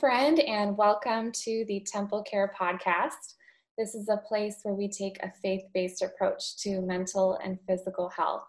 Friend, and welcome to the Temple Care Podcast. This is a place where we take a faith based approach to mental and physical health.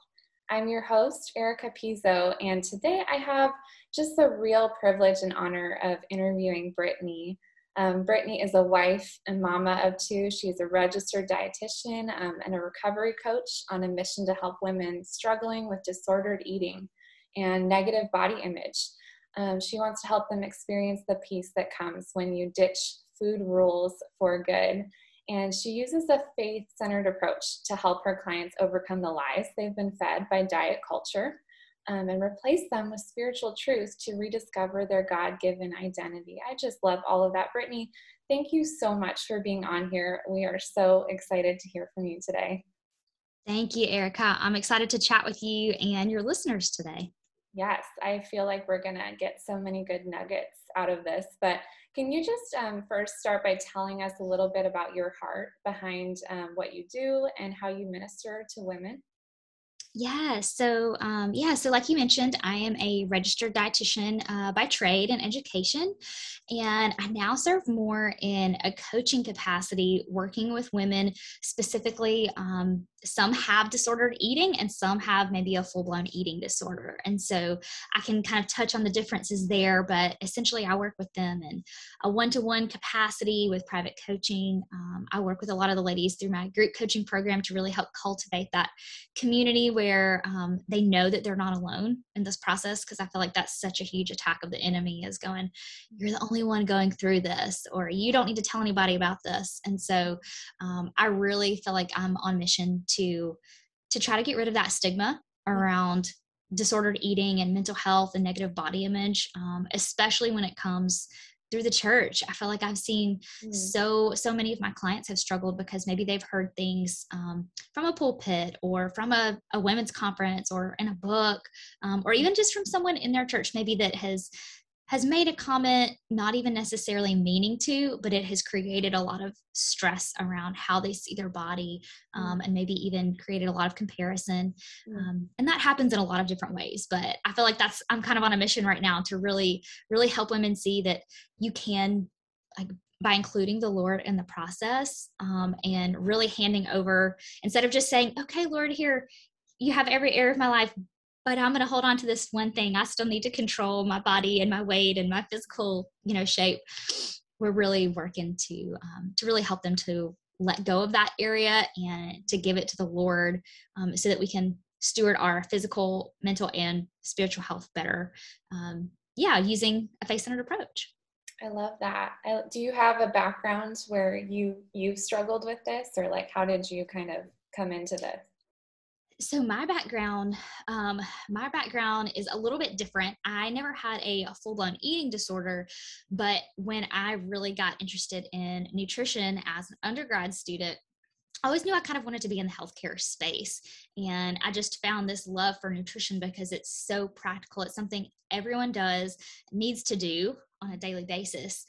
I'm your host, Erica Pizzo, and today I have just the real privilege and honor of interviewing Brittany. Um, Brittany is a wife and mama of two. She's a registered dietitian um, and a recovery coach on a mission to help women struggling with disordered eating and negative body image. Um, she wants to help them experience the peace that comes when you ditch food rules for good. And she uses a faith centered approach to help her clients overcome the lies they've been fed by diet culture um, and replace them with spiritual truths to rediscover their God given identity. I just love all of that. Brittany, thank you so much for being on here. We are so excited to hear from you today. Thank you, Erica. I'm excited to chat with you and your listeners today. Yes, I feel like we're going to get so many good nuggets out of this. But can you just um, first start by telling us a little bit about your heart behind um, what you do and how you minister to women? Yeah. So, um, yeah. So, like you mentioned, I am a registered dietitian uh, by trade and education, and I now serve more in a coaching capacity, working with women specifically um, some have disordered eating and some have maybe a full blown eating disorder. And so I can kind of touch on the differences there, but essentially I work with them in a one to one capacity with private coaching. Um, I work with a lot of the ladies through my group coaching program to really help cultivate that community where um, they know that they're not alone in this process because I feel like that's such a huge attack of the enemy is going, you're the only one going through this, or you don't need to tell anybody about this. And so um, I really feel like I'm on mission to to try to get rid of that stigma around disordered eating and mental health and negative body image um, especially when it comes through the church. I feel like i've seen mm. so so many of my clients have struggled because maybe they've heard things um, from a pulpit or from a, a women's conference or in a book um, or even just from someone in their church maybe that has has made a comment not even necessarily meaning to but it has created a lot of stress around how they see their body mm. um, and maybe even created a lot of comparison mm. um, and that happens in a lot of different ways but i feel like that's i'm kind of on a mission right now to really really help women see that you can like by including the Lord in the process um, and really handing over instead of just saying, okay, Lord, here, you have every area of my life, but I'm going to hold on to this one thing. I still need to control my body and my weight and my physical, you know, shape. We're really working to um, to really help them to let go of that area and to give it to the Lord, um, so that we can steward our physical, mental, and spiritual health better. Um, yeah, using a faith-centered approach. I love that. I, do you have a background where you you've struggled with this, or like how did you kind of come into this? So my background um, my background is a little bit different i never had a, a full-blown eating disorder but when i really got interested in nutrition as an undergrad student I always knew I kind of wanted to be in the healthcare space. And I just found this love for nutrition because it's so practical. It's something everyone does, needs to do on a daily basis.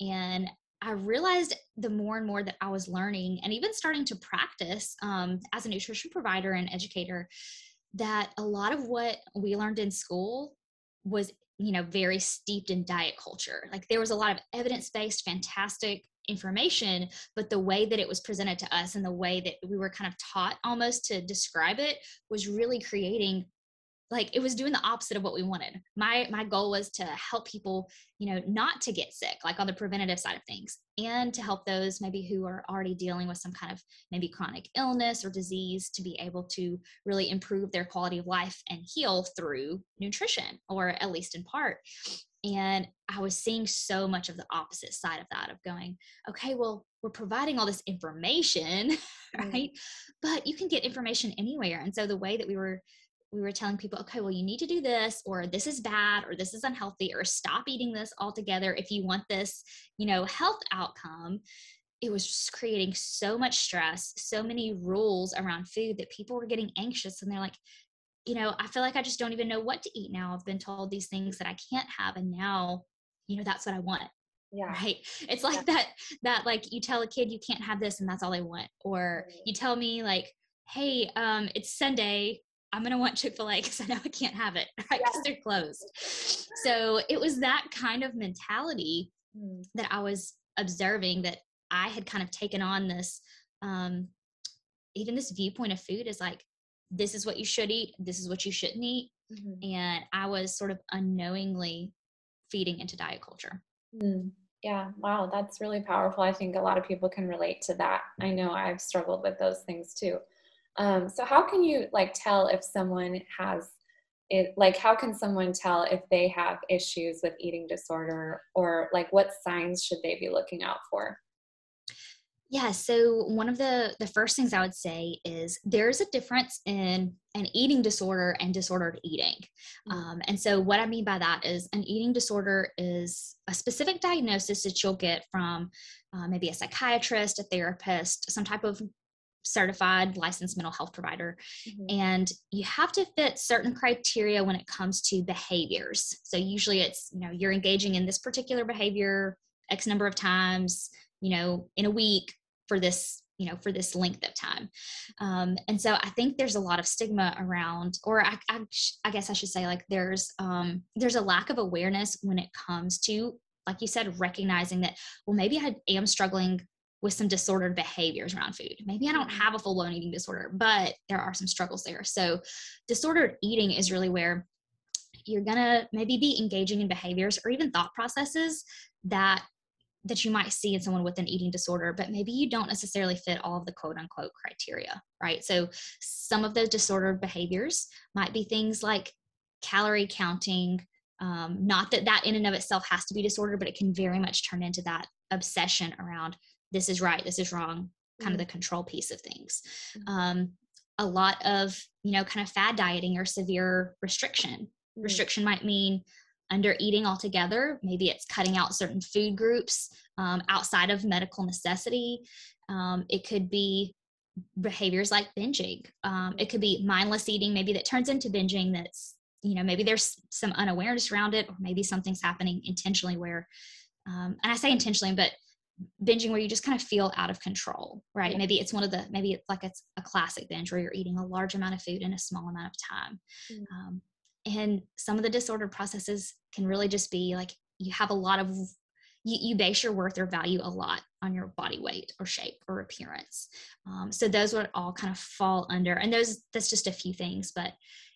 And I realized the more and more that I was learning and even starting to practice um, as a nutrition provider and educator, that a lot of what we learned in school was, you know, very steeped in diet culture. Like there was a lot of evidence based, fantastic information, but the way that it was presented to us and the way that we were kind of taught almost to describe it was really creating like it was doing the opposite of what we wanted. My my goal was to help people you know not to get sick like on the preventative side of things and to help those maybe who are already dealing with some kind of maybe chronic illness or disease to be able to really improve their quality of life and heal through nutrition or at least in part. And i was seeing so much of the opposite side of that of going okay well we're providing all this information right? Mm. but you can get information anywhere. And so the way that we were we were telling people, okay, well, you need to do this, or this is bad, or this is unhealthy, or stop eating this altogether if you want this, you know, health outcome. It was just creating so much stress, so many rules around food that people were getting anxious and they're like, you know, I feel like I just don't even know what to eat now. I've been told these things that I can't have, and now, you know, that's what I want. Yeah. Right. It's like yeah. that, that like you tell a kid you can't have this and that's all they want. Or you tell me like, hey, um, it's Sunday, I'm gonna want Chick Fil A because I know I can't have it, right? Because yeah. they're closed. so it was that kind of mentality mm. that I was observing that I had kind of taken on this, um, even this viewpoint of food is like, this is what you should eat, this is what you shouldn't eat. Mm-hmm. And I was sort of unknowingly feeding into diet culture. Mm. Yeah, wow, that's really powerful. I think a lot of people can relate to that. I know I've struggled with those things too. Um, so, how can you like tell if someone has it? Like, how can someone tell if they have issues with eating disorder, or like what signs should they be looking out for? Yeah, so one of the the first things I would say is there's a difference in an eating disorder and disordered eating. Mm. Um, and so what I mean by that is an eating disorder is a specific diagnosis that you'll get from uh, maybe a psychiatrist, a therapist, some type of certified licensed mental health provider. Mm-hmm. and you have to fit certain criteria when it comes to behaviors. So usually it's you know you're engaging in this particular behavior x number of times you know in a week for this you know for this length of time. Um, and so i think there's a lot of stigma around or i, I, I guess i should say like there's um, there's a lack of awareness when it comes to like you said recognizing that well maybe i am struggling with some disordered behaviors around food maybe i don't mm-hmm. have a full-blown eating disorder but there are some struggles there so disordered eating is really where you're gonna maybe be engaging in behaviors or even thought processes that that you might see in someone with an eating disorder, but maybe you don't necessarily fit all of the quote unquote criteria, right? So some of those disordered behaviors might be things like calorie counting. Um, not that that in and of itself has to be disordered, but it can very much turn into that obsession around this is right, this is wrong, kind mm-hmm. of the control piece of things. Mm-hmm. Um, a lot of, you know, kind of fad dieting or severe restriction. Mm-hmm. Restriction might mean under eating altogether. Maybe it's cutting out certain food groups um, outside of medical necessity. Um, it could be behaviors like binging. Um, it could be mindless eating, maybe that turns into binging. That's you know maybe there's some unawareness around it, or maybe something's happening intentionally where, um, and I say intentionally, but binging where you just kind of feel out of control right yeah. maybe it's one of the maybe it's like it's a classic binge where you're eating a large amount of food in a small amount of time mm. um, and some of the disordered processes can really just be like you have a lot of you, you base your worth or value a lot on your body weight or shape or appearance um, so those would all kind of fall under and those that's just a few things but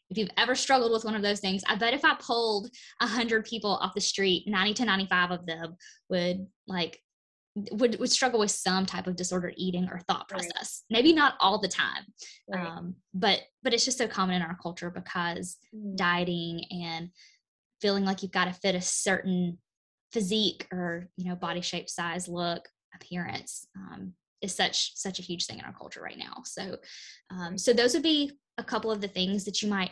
if you've ever struggled with one of those things i bet if i polled 100 people off the street 90 to 95 of them would like would would struggle with some type of disordered eating or thought process right. maybe not all the time right. um, but but it's just so common in our culture because mm. dieting and feeling like you've got to fit a certain physique or you know body shape size look appearance um, is such such a huge thing in our culture right now so um, so those would be a couple of the things that you might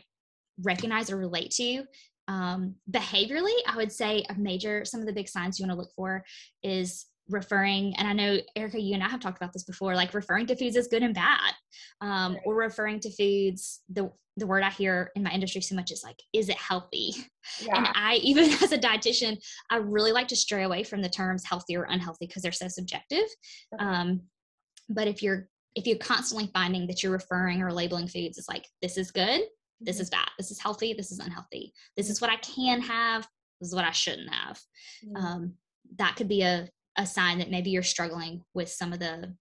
recognize or relate to um, behaviorally i would say a major some of the big signs you want to look for is referring and i know erica you and i have talked about this before like referring to foods as good and bad um, or referring to foods the the word i hear in my industry so much is like is it healthy yeah. and i even as a dietitian i really like to stray away from the terms healthy or unhealthy because they're so subjective okay. um, but if you're if you're constantly finding that you're referring or labeling foods as like this is good this mm-hmm. is bad this is healthy this is unhealthy this is what i can have this is what i shouldn't have mm-hmm. um, that could be a a sign that maybe you're struggling with some of the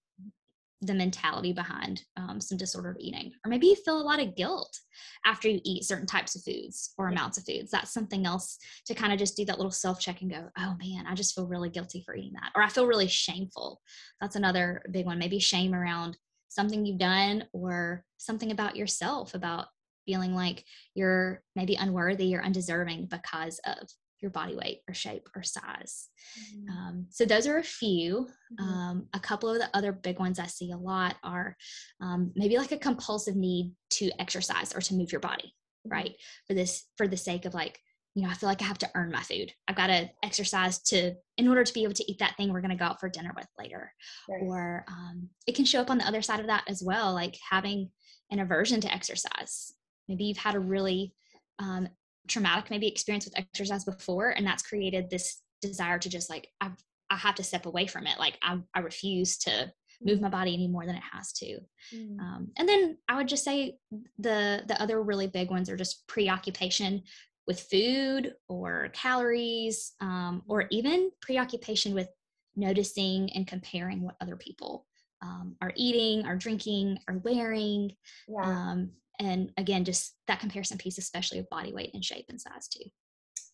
the mentality behind um, some disordered eating or maybe you feel a lot of guilt after you eat certain types of foods or amounts of foods. That's something else to kind of just do that little self check and go oh man i just feel really guilty for eating that or i feel really shameful. That's another big one. Maybe shame around something you've done or something about yourself about feeling like you're maybe unworthy or undeserving because of your body weight or shape or size. Mm-hmm. Um, so those are a few. Mm-hmm. Um, a couple of the other big ones I see a lot are um, maybe like a compulsive need to exercise or to move your body, mm-hmm. right? For this, for the sake of like, you know, I feel like I have to earn my food. I've got to exercise to, in order to be able to eat that thing we're going to go out for dinner with later. Right. Or um, it can show up on the other side of that as well, like having an aversion to exercise. Maybe you've had a really um, traumatic maybe experience with exercise before and that's created this desire to just like I've, i have to step away from it like i, I refuse to move my body any more than it has to mm. um, and then i would just say the the other really big ones are just preoccupation with food or calories, um, or even preoccupation with noticing and comparing what other people um, are eating, are drinking, are wearing. Yeah. And again, just that comparison piece, especially of body weight and shape and size too.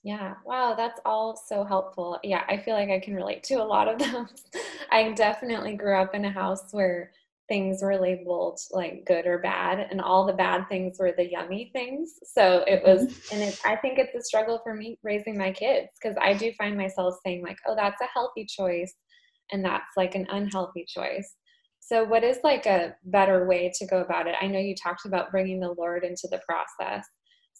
Yeah, wow, that's all so helpful. Yeah, I feel like I can relate to a lot of those. I definitely grew up in a house where things were labeled like good or bad and all the bad things were the yummy things so it was mm-hmm. and it, i think it's a struggle for me raising my kids because i do find myself saying like oh that's a healthy choice and that's like an unhealthy choice so what is like a better way to go about it i know you talked about bringing the lord into the process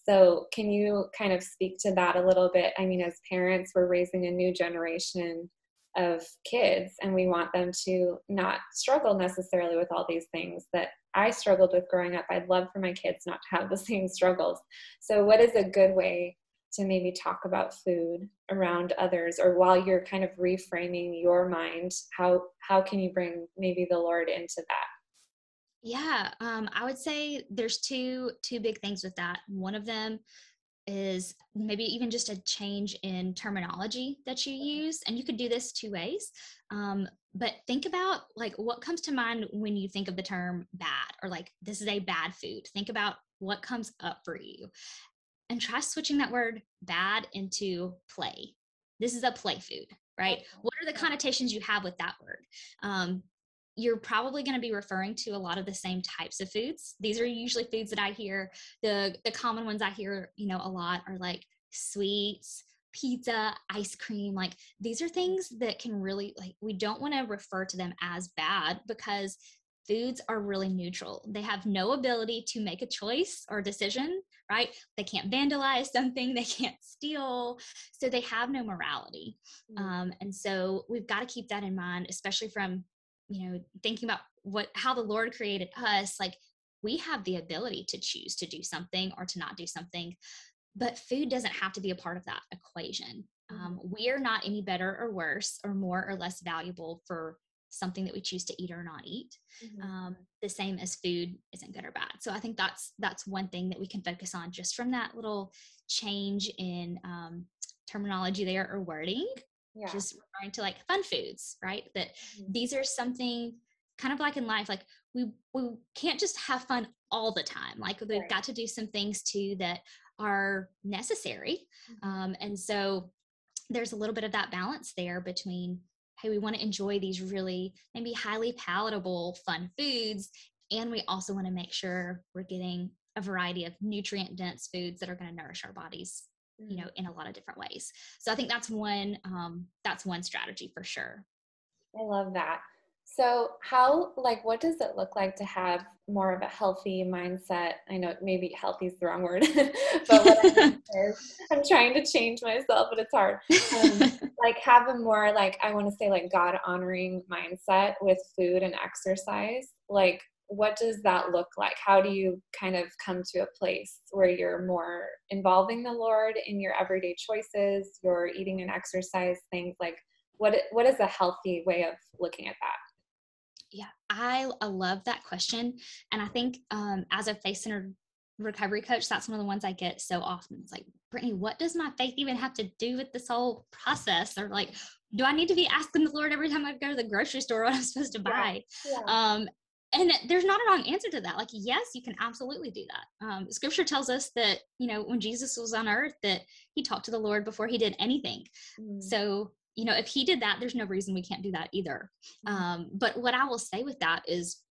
so can you kind of speak to that a little bit i mean as parents we're raising a new generation of kids and we want them to not struggle necessarily with all these things that I struggled with growing up. I'd love for my kids not to have the same struggles. So, what is a good way to maybe talk about food around others or while you're kind of reframing your mind, how how can you bring maybe the Lord into that? Yeah, um, I would say there's two two big things with that. One of them is maybe even just a change in terminology that you use and you could do this two ways um, but think about like what comes to mind when you think of the term bad or like this is a bad food think about what comes up for you and try switching that word bad into play this is a play food right what are the connotations you have with that word um, you're probably going to be referring to a lot of the same types of foods. These are usually foods that I hear. The the common ones I hear, you know, a lot are like sweets, pizza, ice cream. Like these are things that can really like we don't want to refer to them as bad because foods are really neutral. They have no ability to make a choice or decision, right? They can't vandalize something, they can't steal, so they have no morality. Mm-hmm. Um, and so we've got to keep that in mind, especially from you know thinking about what how the lord created us like we have the ability to choose to do something or to not do something but food doesn't have to be a part of that equation mm-hmm. um, we are not any better or worse or more or less valuable for something that we choose to eat or not eat mm-hmm. um, the same as food isn't good or bad so i think that's that's one thing that we can focus on just from that little change in um, terminology there or wording yeah. just referring to like fun foods right that mm-hmm. these are something kind of like in life like we we can't just have fun all the time like we've right. got to do some things too that are necessary mm-hmm. um, and so there's a little bit of that balance there between hey we want to enjoy these really maybe highly palatable fun foods and we also want to make sure we're getting a variety of nutrient dense foods that are going to nourish our bodies you know in a lot of different ways. So i think that's one um, that's one strategy for sure. I love that so how like what does it look like to have more of a healthy mindset i know maybe healthy is the wrong word but what I mean is, i'm trying to change myself but it's hard um, like have a more like i want to say like god honoring mindset with food and exercise like what does that look like? How do you kind of come to a place where you're more involving the Lord in your everyday choices, your eating and exercise things? Like, what what is a healthy way of looking at that? Yeah, I, I love that question, and I think um, as a faith centered recovery coach, that's one of the ones I get so often. It's like, Brittany, what does my faith even have to do with this whole process? Or like, do I need to be asking the Lord every time I go to the grocery store what I'm supposed to buy? Yeah. Yeah. Um, and there's not a wrong answer to that like yes you can absolutely do that um, scripture tells us that you know when jesus was on earth that he talked to the lord before he did anything mm. so you know if he did that there's no reason we can't do that either mm. um, but what i will say with that is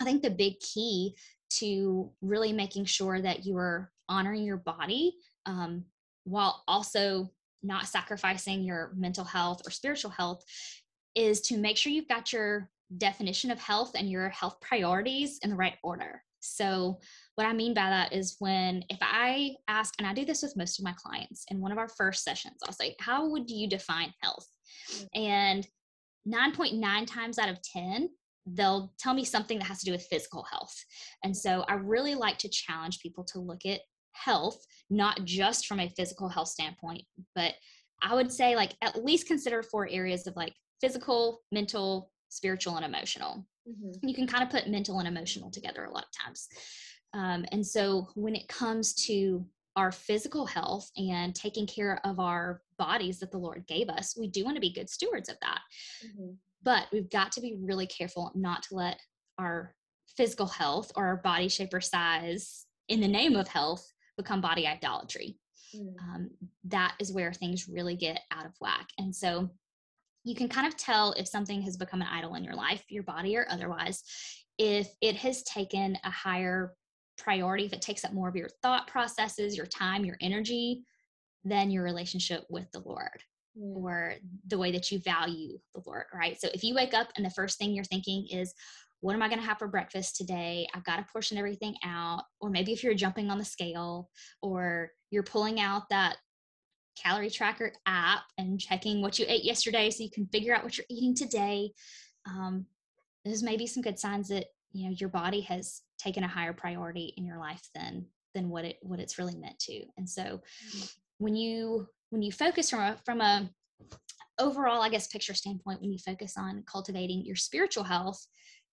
i think the big key to really making sure that you are honoring your body um, while also not sacrificing your mental health or spiritual health is to make sure you've got your definition of health and your health priorities in the right order. So, what I mean by that is when, if I ask, and I do this with most of my clients in one of our first sessions, I'll say, How would you define health? Mm-hmm. And 9.9 times out of 10, they'll tell me something that has to do with physical health. And so, I really like to challenge people to look at health, not just from a physical health standpoint, but I would say, like, at least consider four areas of like physical, mental, spiritual and emotional. Mm-hmm. You can kind of put mental and emotional together a lot of times. Um, and so when it comes to our physical health and taking care of our bodies that the Lord gave us, we do want to be good stewards of that. Mm-hmm. But we've got to be really careful not to let our physical health or our body shape or size in the name of health become body idolatry. Mm. Um, that is where things really get out of whack. And so you can kind of tell if something has become an idol in your life, your body or otherwise, if it has taken a higher priority, if it takes up more of your thought processes, your time, your energy, than your relationship with the Lord mm. or the way that you value the Lord, right? So if you wake up and the first thing you're thinking is, what am I going to have for breakfast today? I've got to portion everything out. Or maybe if you're jumping on the scale or you're pulling out that calorie tracker app and checking what you ate yesterday so you can figure out what you're eating today. Um, there's maybe some good signs that you know your body has taken a higher priority in your life than than what it what it's really meant to. And so when you when you focus from a from a overall, I guess, picture standpoint, when you focus on cultivating your spiritual health,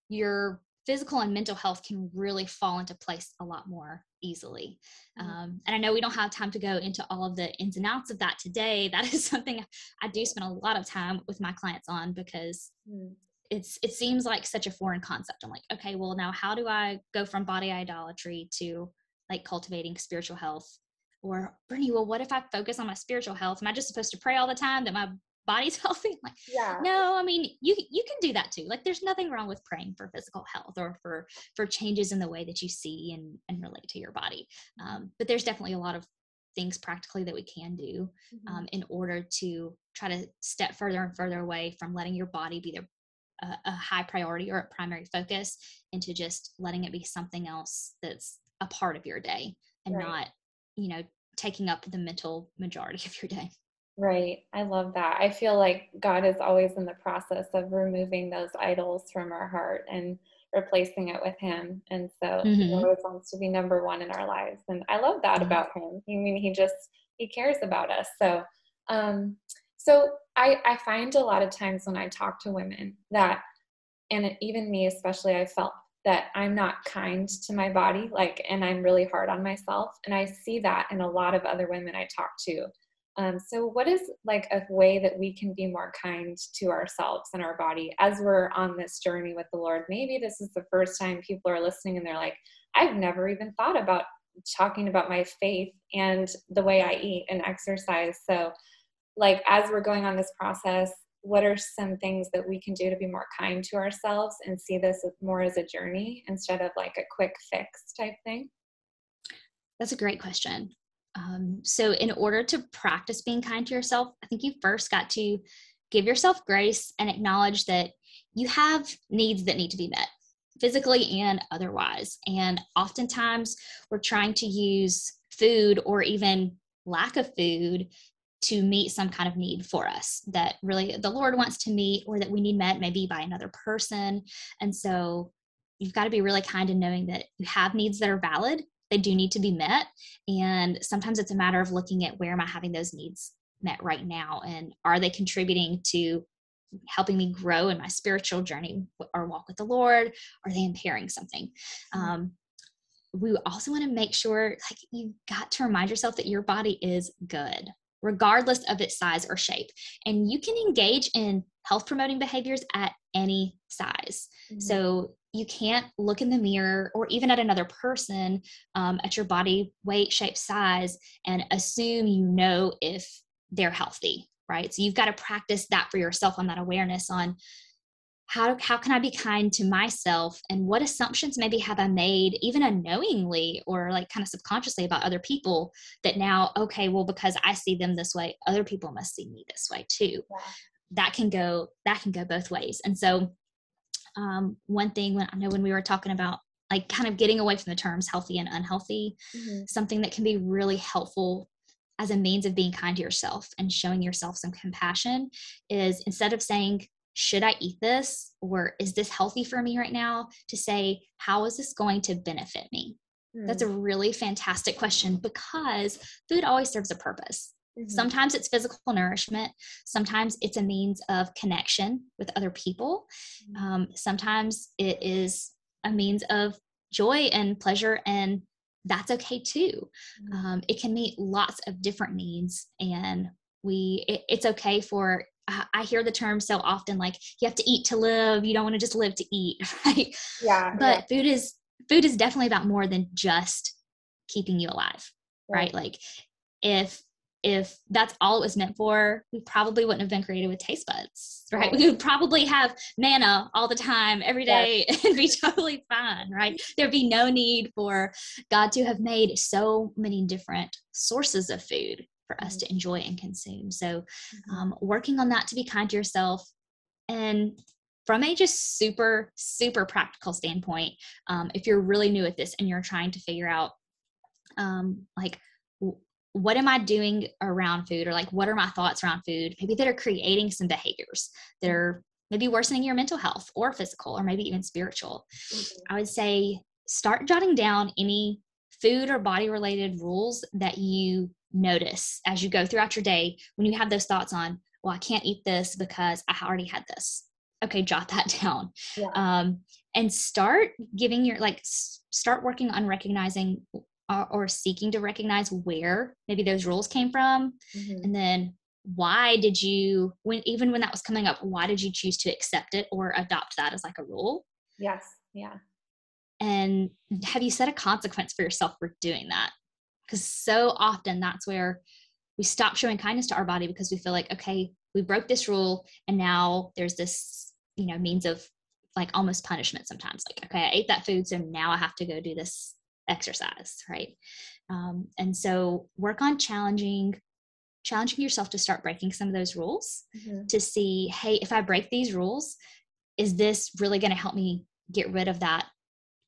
your physical and mental health can really fall into place a lot more easily. Mm-hmm. Um, and I know we don't have time to go into all of the ins and outs of that today. That is something I do spend a lot of time with my clients on because mm. it's it seems like such a foreign concept. I'm like, okay, well now how do I go from body idolatry to like cultivating spiritual health? Or Brittany, well, what if I focus on my spiritual health? Am I just supposed to pray all the time that my body's healthy like yeah no i mean you you can do that too like there's nothing wrong with praying for physical health or for for changes in the way that you see and and relate to your body um, but there's definitely a lot of things practically that we can do mm-hmm. um, in order to try to step further and further away from letting your body be the, a, a high priority or a primary focus into just letting it be something else that's a part of your day and right. not you know taking up the mental majority of your day Right. I love that. I feel like God is always in the process of removing those idols from our heart and replacing it with Him. And so mm-hmm. He always wants to be number one in our lives. And I love that mm-hmm. about Him. I mean, He just, He cares about us. So, um, so I, I find a lot of times when I talk to women that, and even me especially, I felt that I'm not kind to my body, like, and I'm really hard on myself. And I see that in a lot of other women I talk to um, so, what is like a way that we can be more kind to ourselves and our body as we're on this journey with the Lord? Maybe this is the first time people are listening and they're like, I've never even thought about talking about my faith and the way I eat and exercise. So, like, as we're going on this process, what are some things that we can do to be more kind to ourselves and see this more as a journey instead of like a quick fix type thing? That's a great question. Um, so, in order to practice being kind to yourself, I think you first got to give yourself grace and acknowledge that you have needs that need to be met physically and otherwise. And oftentimes, we're trying to use food or even lack of food to meet some kind of need for us that really the Lord wants to meet or that we need met maybe by another person. And so you've got to be really kind in knowing that you have needs that are valid they do need to be met. And sometimes it's a matter of looking at where am i having those needs met right now? And are they contributing to helping me grow in my spiritual journey or walk with the lord? Are they impairing something? Mm-hmm. um, we also want to make sure like you've got to remind yourself that your body is good regardless of its size or shape. And you can engage in health promoting behaviors at any size. Mm-hmm. so you can't look in the mirror or even at another person um, at your body weight shape size and assume you know if they're healthy right? So you've got to practice that for yourself on that awareness on how, how can i be kind to myself and what assumptions maybe have i made even unknowingly or like kind of subconsciously about other people that now okay well because i see them this way other people must see me this way too. That can go that can go both ways. And so um, one thing when I know when we were talking about like kind of getting away from the terms healthy and unhealthy, mm-hmm. something that can be really helpful as a means of being kind to yourself and showing yourself some compassion is instead of saying, should I eat this? Or is this healthy for me right now? To say, how is this going to benefit me? Mm. That's a mm. really fantastic question because food always serves a purpose. Mm-hmm. Sometimes it's physical nourishment. Sometimes it's a means of connection with other people. Mm-hmm. Um, sometimes it is a means of joy and pleasure and that's okay too. Mm-hmm. Um, it can meet lots of different needs, and we it, it's okay for I hear the term so often like you have to eat to live. You don't want to just live to eat, right? Yeah. But yeah. food is food is definitely about more than just keeping you alive, right? right? Like if if that's all it was meant for, we probably wouldn't have been created with taste buds, right? We would probably have manna all the time, every day, yes. and be totally fine, right? There'd be no need for God to have made so many different sources of food for us to enjoy and consume. So, mm-hmm. um, working on that to be kind to yourself and from a just super super practical standpoint um, if you're really new at this and you're trying to figure out um, like what am i doing around food or like what are my thoughts around food maybe that are creating some behaviors that are maybe worsening your mental health or physical or maybe even spiritual mm-hmm. i would say start jotting down any food or body related rules that you notice as you go throughout your day when you have those thoughts on, well, I can't eat this because I already had this. Okay, jot that down. Yeah. Um, and start giving your, like, start working on recognizing or, or, seeking to recognize where maybe those rules came from. Mm-hmm. And then why did you, when even when that was coming up, why did you choose to accept it or adopt that as like a rule? Yes. Yeah. And have you set a consequence for yourself for doing that? because so often that's where we stop showing kindness to our body because we feel like okay we broke this rule and now there's this you know means of like almost punishment sometimes like okay i ate that food so now i have to go do this exercise right? Um, and so work on challenging challenging yourself to start breaking some of those rules mm-hmm. to see hey if i break these rules is this really going to help me get rid of that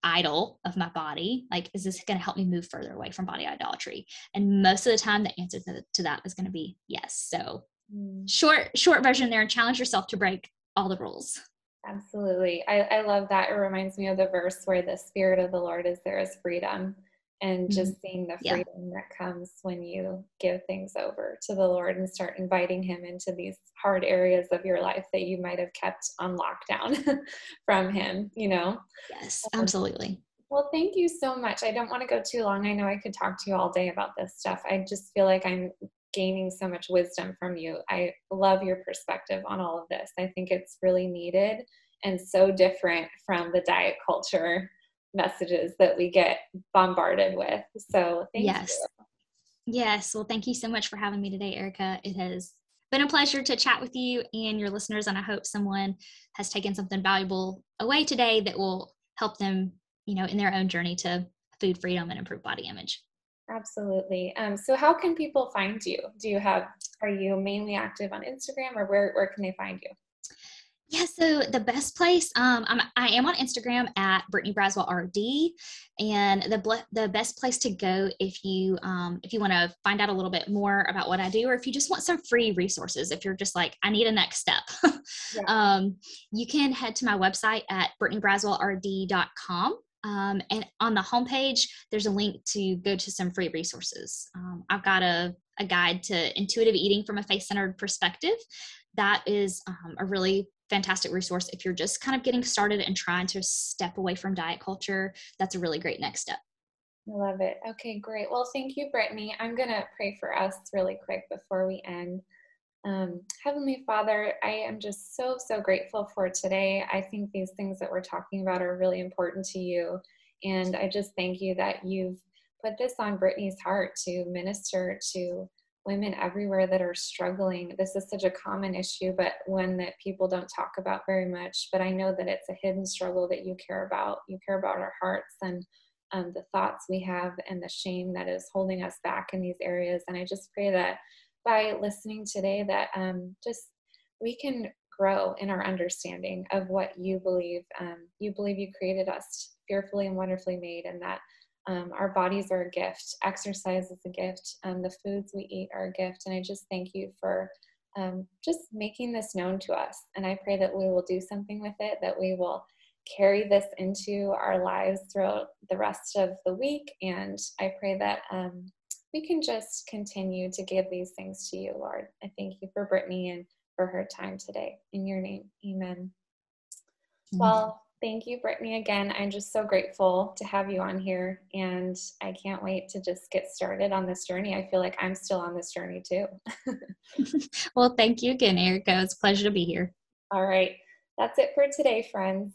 idol of my body? Like is this going to help me move further away from body idolatry? And most of the time the answer to, that is going to be yes. So mm. short short version there challenge yourself to break all the rules absolutely I, I love that it reminds me of the verse where the spirit of the lord is there is freedom and mm-hmm. just seeing the freedom yeah. that comes when you give things over to the Lord and start inviting Him into these hard areas of your life that you might have kept on lockdown from Him, you know? Yes, um, absolutely. Well, thank you so much. I don't want to go too long. I know I could talk to you all day about this stuff. I just feel like I'm gaining so much wisdom from you. I love your perspective on all of this. I think it's really needed and so different from the diet culture messages that we get bombarded with. So thank yes. you. Yes. Well, thank you so much for having me today, Erica. It has been a pleasure to chat with you and your listeners, and I hope someone has taken something valuable away today that will help them, you know, in their own journey to food freedom and improve body image. Absolutely. Um, so, how can people find you? Do you have? Are you mainly active on Instagram, or where where can they find you? Yeah, so the best place, um, I'm, I am on Instagram at Brittany Braswell RD, and the the best place to go if you um, if you want to find out a little bit more about what I do, or if you just want some free resources, if you're just like I need a next step, yeah. um, you can head to my website at BrittanyBraswellRD.com. Um, and on the homepage, there's a link to go to some free resources. Um, I've got a, a guide to intuitive eating from a faith centered perspective. That is um, a really fantastic resource if you're just kind of getting started and trying to step away from diet culture. That's a really great next step. I love it. Okay, great. Well, thank you, Brittany. I'm going to pray for us really quick before we end. Um, Heavenly Father, I am just so, so grateful for today. I think these things that we're talking about are really important to you. And I just thank you that you've put this on Brittany's heart to minister to women everywhere that are struggling. This is such a common issue, but one that people don't talk about very much. But I know that it's a hidden struggle that you care about. You care about our hearts and um, the thoughts we have and the shame that is holding us back in these areas. And I just pray that by listening today, that um, just we can grow in our understanding of what you believe. Um, you believe you created us fearfully and wonderfully made, and that um, our bodies are a gift. Exercise is a gift. Um, the foods we eat are a gift. And I just thank you for um, just making this known to us. And I pray that we will do something with it, that we will carry this into our lives throughout the rest of the week. And I pray that um, we can just continue to give these things to you, Lord. I thank you for Brittany and for her time today. In your name, amen. Well, Thank you, Brittany, again. I'm just so grateful to have you on here, and I can't wait to just get started on this journey. I feel like I'm still on this journey too. well, thank you again, Erica. It's a pleasure to be here. All right. That's it for today, friends.